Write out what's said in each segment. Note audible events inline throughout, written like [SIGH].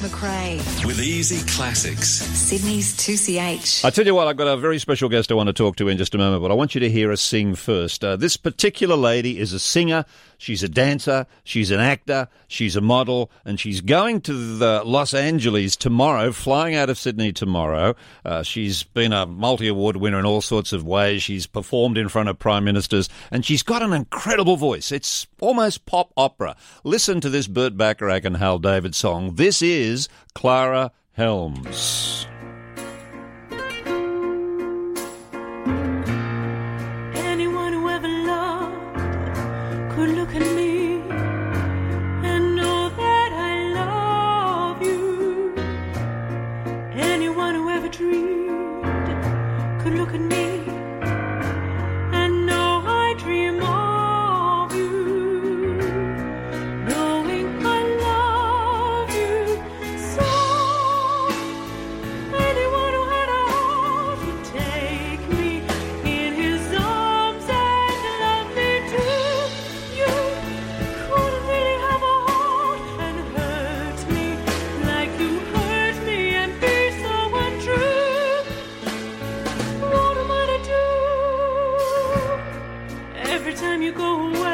McCray. With Easy Classics. Sydney's 2CH. I tell you what, I've got a very special guest I want to talk to in just a moment, but I want you to hear us sing first. Uh, this particular lady is a singer, she's a dancer, she's an actor, she's a model, and she's going to the Los Angeles tomorrow, flying out of Sydney tomorrow. Uh, she's been a multi award winner in all sorts of ways. She's performed in front of prime ministers, and she's got an incredible voice. It's almost pop opera. Listen to this Burt Bacharach and Hal David song. This is Clara Helms. Anyone who ever loved could look at me go away,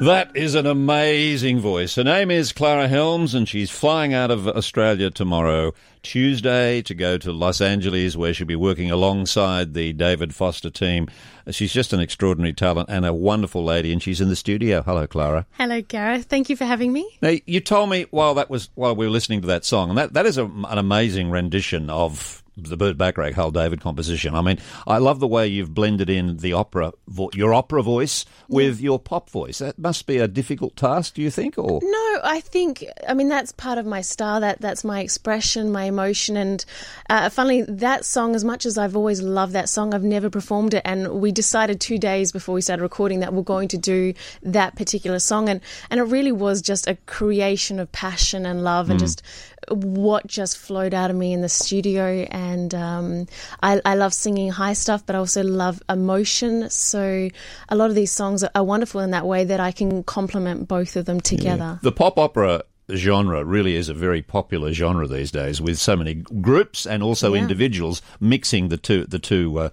That is an amazing voice. Her name is Clara Helms, and she's flying out of Australia tomorrow, Tuesday, to go to Los Angeles, where she'll be working alongside the David Foster team. She's just an extraordinary talent and a wonderful lady, and she's in the studio. Hello, Clara. Hello, Gareth. Thank you for having me. Now, you told me while that was while we were listening to that song, and that, that is a, an amazing rendition of the Burt Bacharach Hal David composition. I mean, I love the way you've blended in the opera, vo- your opera voice with your pop voice. That must be a difficult task, do you think? Or No, I think I mean that's part of my style. That that's my expression, my emotion, and uh, funnily that song. As much as I've always loved that song, I've never performed it. And we decided two days before we started recording that we're going to do that particular song, and and it really was just a creation of passion and love, and just what just flowed out of me in the studio. And um, I, I love singing high stuff, but I also love emotion. So a lot of these songs are, are wonderful in that way that I can complement both of them together. the pop opera genre really is a very popular genre these days, with so many groups and also Yeah. individuals mixing the two the two uh,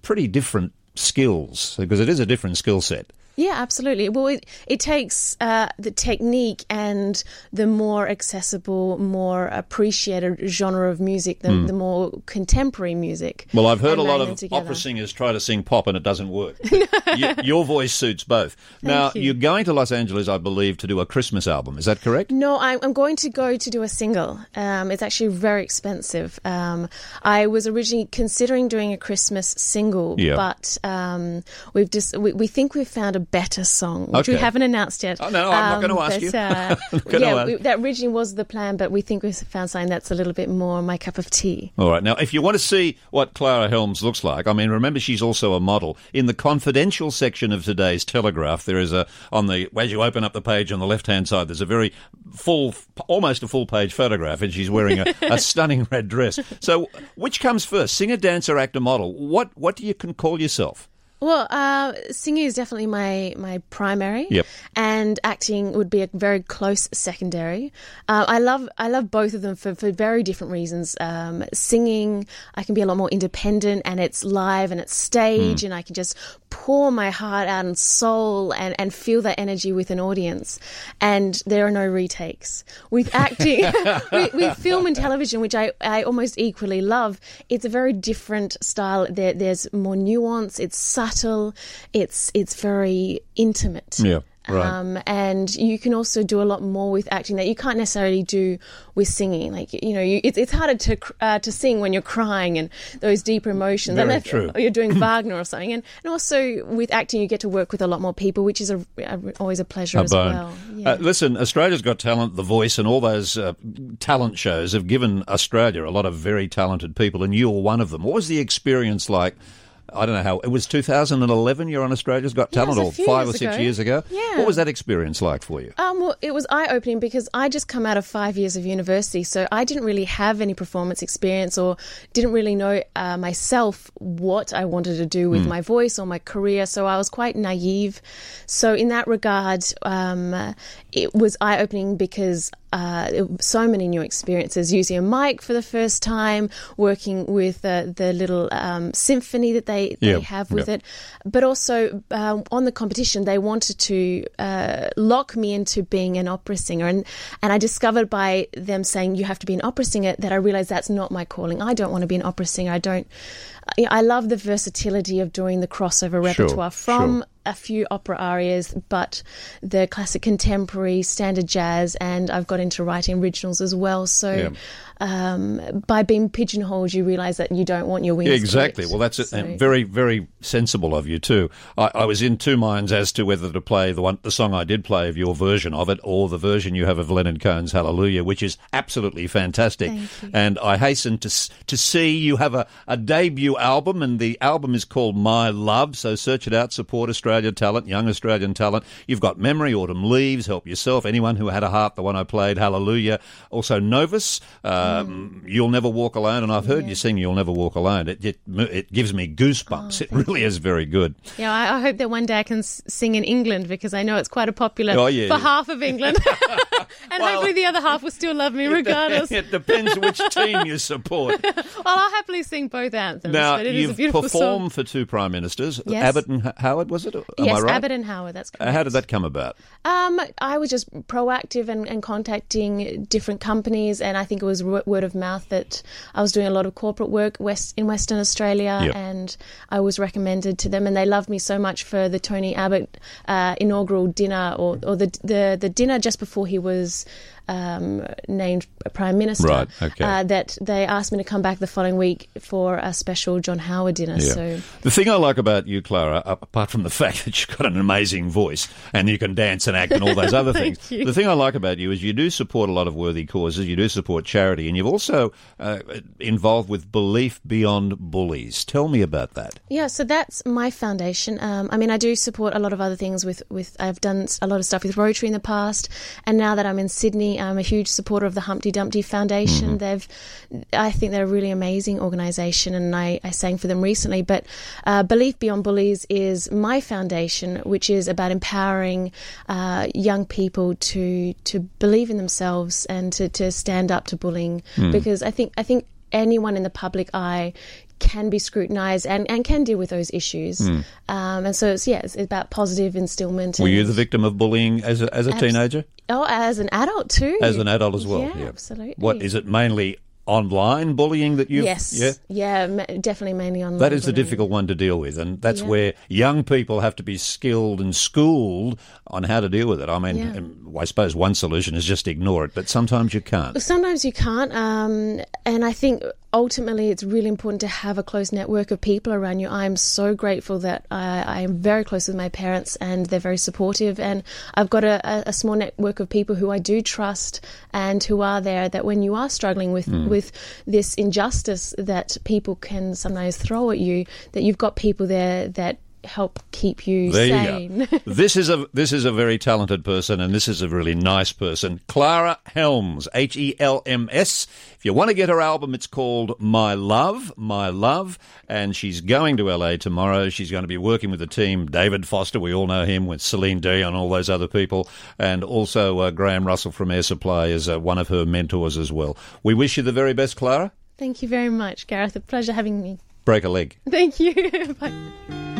pretty different skills because it is a different skill set. Yeah, absolutely. Well, it, it takes uh, the technique and the more accessible, more appreciated genre of music, the, the more contemporary music. Well, I've heard a lot of opera singers try to sing pop and it doesn't work. [LAUGHS] Y- your voice suits both. now, you. are going to Los Angeles, I believe, to do a Christmas album. Is that correct? No, I'm, I'm going to go to do a single. Um, it's actually very expensive. Um, I was originally considering doing a Christmas single, Yeah. but um, we've just we, we think we've found a better song, which we haven't announced yet. Oh, no, I'm not gonna Um, ask but, you. Uh, [LAUGHS] I'm not gonna yeah, we, that originally was the plan, but we think we've found something that's a little bit more my cup of tea. All right. Now, if you want to see what Clara Helms looks like, I mean, remember she's also a model. In the confidential section of today's Telegraph, there is a on the as you open up the page on the left hand side, there's a very full, almost a full page photograph, and she's wearing a, a [LAUGHS] stunning red dress. So, which comes first, singer, dancer, actor, model? What what do you can call yourself? Well, uh, singing is definitely my my primary. Yep. And acting would be a very close secondary. Uh, I love I love both of them for, for very different reasons. Um, singing, I can be a lot more independent, and it's live and it's stage, Hmm. and I can just pour my heart out and soul and, and feel that energy with an audience. And there are no retakes. With acting, [LAUGHS] with, with film and television, which I, I almost equally love, it's a very different style. There, there's more nuance. It's subtle. It's it's very intimate. Yeah, right. Um, and you can also do a lot more with acting that you can't necessarily do with singing. Like you know, you, it's it's harder to uh, to sing when you're crying and those deeper emotions. Very Unless- true. Or you're doing [COUGHS] Wagner or something. And, and also with acting, you get to work with a lot more people, which is a, a- always a pleasure a as bone. well. Yeah. Uh, listen, Australia's Got Talent, The Voice, and all those uh, talent shows have given Australia a lot of very talented people, and you were one of them. What was the experience like? I don't know how it was 2011. You're on Australia's Got Talent, a or five or six ago. years ago. Yeah. What was that experience like for you? Um, well, it was eye opening because I just come out of five years of university, so I didn't really have any performance experience or didn't really know uh, myself what I wanted to do with my voice or my career. So I was quite naive. So in that regard, um, it was eye opening because. Uh, so many new experiences using a mic for the first time, working with uh, the little um, symphony that they, they Yeah, have with yeah. it, but also um, on the competition, they wanted to uh, lock me into being an opera singer, and and I discovered by them saying you have to be an opera singer that I realized that's not my calling. I don't want to be an opera singer. I don't. I- love the versatility of doing the crossover repertoire from sure. A few opera arias, but the classic contemporary, standard jazz, and I've got into writing originals as well. So. Yeah. Um, by being pigeonholed, you realize that you don't want your wings. Yeah, exactly. Well, that's. So- very, very sensible of you too. I, I was in two minds as to whether to play the one, the song I did play of your version of it, or the version you have of Leonard Cohen's "Hallelujah," which is absolutely fantastic. And I hasten to to see you have a, a debut album, and the album is called "My Love." So search it out. Support Australia talent, young Australian talent. You've got "Memory," "Autumn Leaves," "Help Yourself," "Anyone Who Had a Heart," the one I played, "Hallelujah." Also "Novus," um, "You'll Never Walk Alone," and I've heard you sing "You'll Never Walk Alone." It it, it gives me goosebumps. it really is very good. Yeah, I, I hope that one day I can s- sing in England because I know it's quite a popular Oh, yeah, for yeah. half of England, [LAUGHS] and Well- hopefully the other half will still love me [LAUGHS] regardless. it depends which team you support. [LAUGHS] Well, I'll happily sing both anthems. Now but it is a you've beautiful performed song. for two prime ministers, Yes. Abbott and Howard. Was it? Am yes, I right? Abbott and Howard. That's Uh, correct. How did that come about? Um, I was just proactive and, and contacting different companies, and I think it was word of mouth that I was doing a lot of corporate work west in Western Australia, Yep. and I was recommended to them, and they loved me so much for the Tony Abbott uh, inaugural dinner, or, or the, the the dinner just before he was um, named prime minister. Right, okay. Uh, that they asked me to come back the following week for a special John Howard dinner. So The thing I like about you, Clara, apart from the [LAUGHS] fact that you've got an amazing voice and you can dance and act and all those [LAUGHS] other things, you. the thing I like about you is you do support a lot of worthy causes, you do support charity, and you've also uh, involved with Belief Beyond Bullies. Tell me about that. Yeah, so that's my foundation. Um, I mean, I do support a lot of other things with, with I've done a lot of stuff with Rotary in the past, and now that I'm in Sydney, I'm a huge supporter of the Humpty Dumpty Foundation. They've, I think they're a really amazing organisation, and I, I sang for them recently. But uh, Belief Beyond Bullies is my foundation, which is about empowering uh, young people to to believe in themselves and to, to stand up to bullying, because I think I think anyone in the public eye can be scrutinized and, and can deal with those issues. Um, and so it's yeah, it's about positive instillment. Were you the victim of bullying as a, as a Abs- teenager? Oh, as an adult too. As an adult as well? Yeah, absolutely. What is it mainly online bullying that you've Yes. yeah Yeah, ma- definitely mainly online that is the difficult one to deal with and that's Yeah. where young people have to be skilled and schooled on how to deal with it i mean Yeah. um, i suppose one solution is just ignore it but sometimes you can't Sometimes you can't, um, and I think ultimately it's really important to have a close network of people around you. I'm so grateful that I, I am very close with my parents and they're very supportive, and I've got a, a, small network of people who I do trust and who are there. That when you are struggling with Hmm. with this injustice that people can sometimes throw at you, that you've got people there that help keep you there sane. you go [LAUGHS] this is a this is a very talented person and this is a really nice person clara helms h-e-l-m-s if you want to get her album it's called my love my love and she's going to la tomorrow she's going to be working with the team david foster we all know him with celine dion and all those other people and also uh, graham russell from air supply is uh, one of her mentors as well we wish you the very best clara Thank you very much, Gareth. A pleasure having me. break a leg Thank you. [LAUGHS] Bye.